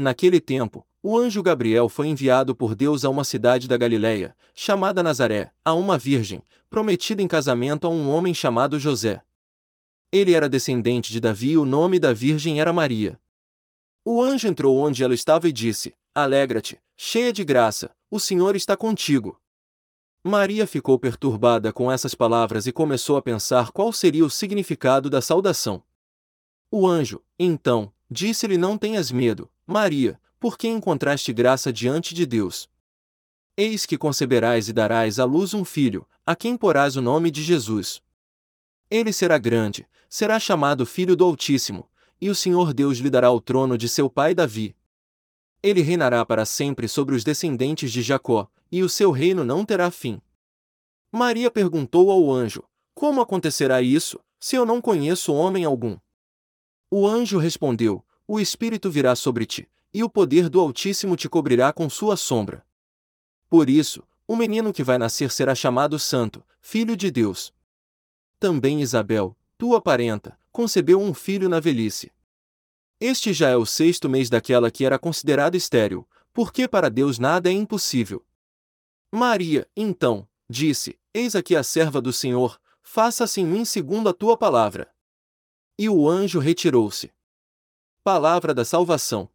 naquele tempo, o anjo Gabriel foi enviado por Deus a uma cidade da Galiléia, chamada Nazaré, a uma virgem, prometida em casamento a um homem chamado José. Ele era descendente de Davi e o nome da virgem era Maria. O anjo entrou onde ela estava e disse: Alegra-te, cheia de graça, o Senhor está contigo. Maria ficou perturbada com essas palavras e começou a pensar qual seria o significado da saudação. O anjo, então, disse-lhe: Não tenhas medo, Maria, porque encontraste graça diante de Deus. Eis que conceberás e darás à luz um filho, a quem porás o nome de Jesus. Ele será grande, será chamado Filho do Altíssimo, e o Senhor Deus lhe dará o trono de seu pai Davi. Ele reinará para sempre sobre os descendentes de Jacó, e o seu reino não terá fim. Maria perguntou ao anjo: Como acontecerá isso, se eu não conheço homem algum? O anjo respondeu: O Espírito virá sobre ti, e o poder do Altíssimo te cobrirá com sua sombra. Por isso, o menino que vai nascer será chamado Santo, Filho de Deus. Também Isabel, tua parenta, concebeu um filho na velhice. Este já é o sexto mês daquela que era considerada estéril, porque para Deus nada é impossível. Maria, então, disse: Eis aqui a serva do Senhor, faça-se em mim segundo a tua palavra. E o anjo retirou-se. Palavra da salvação.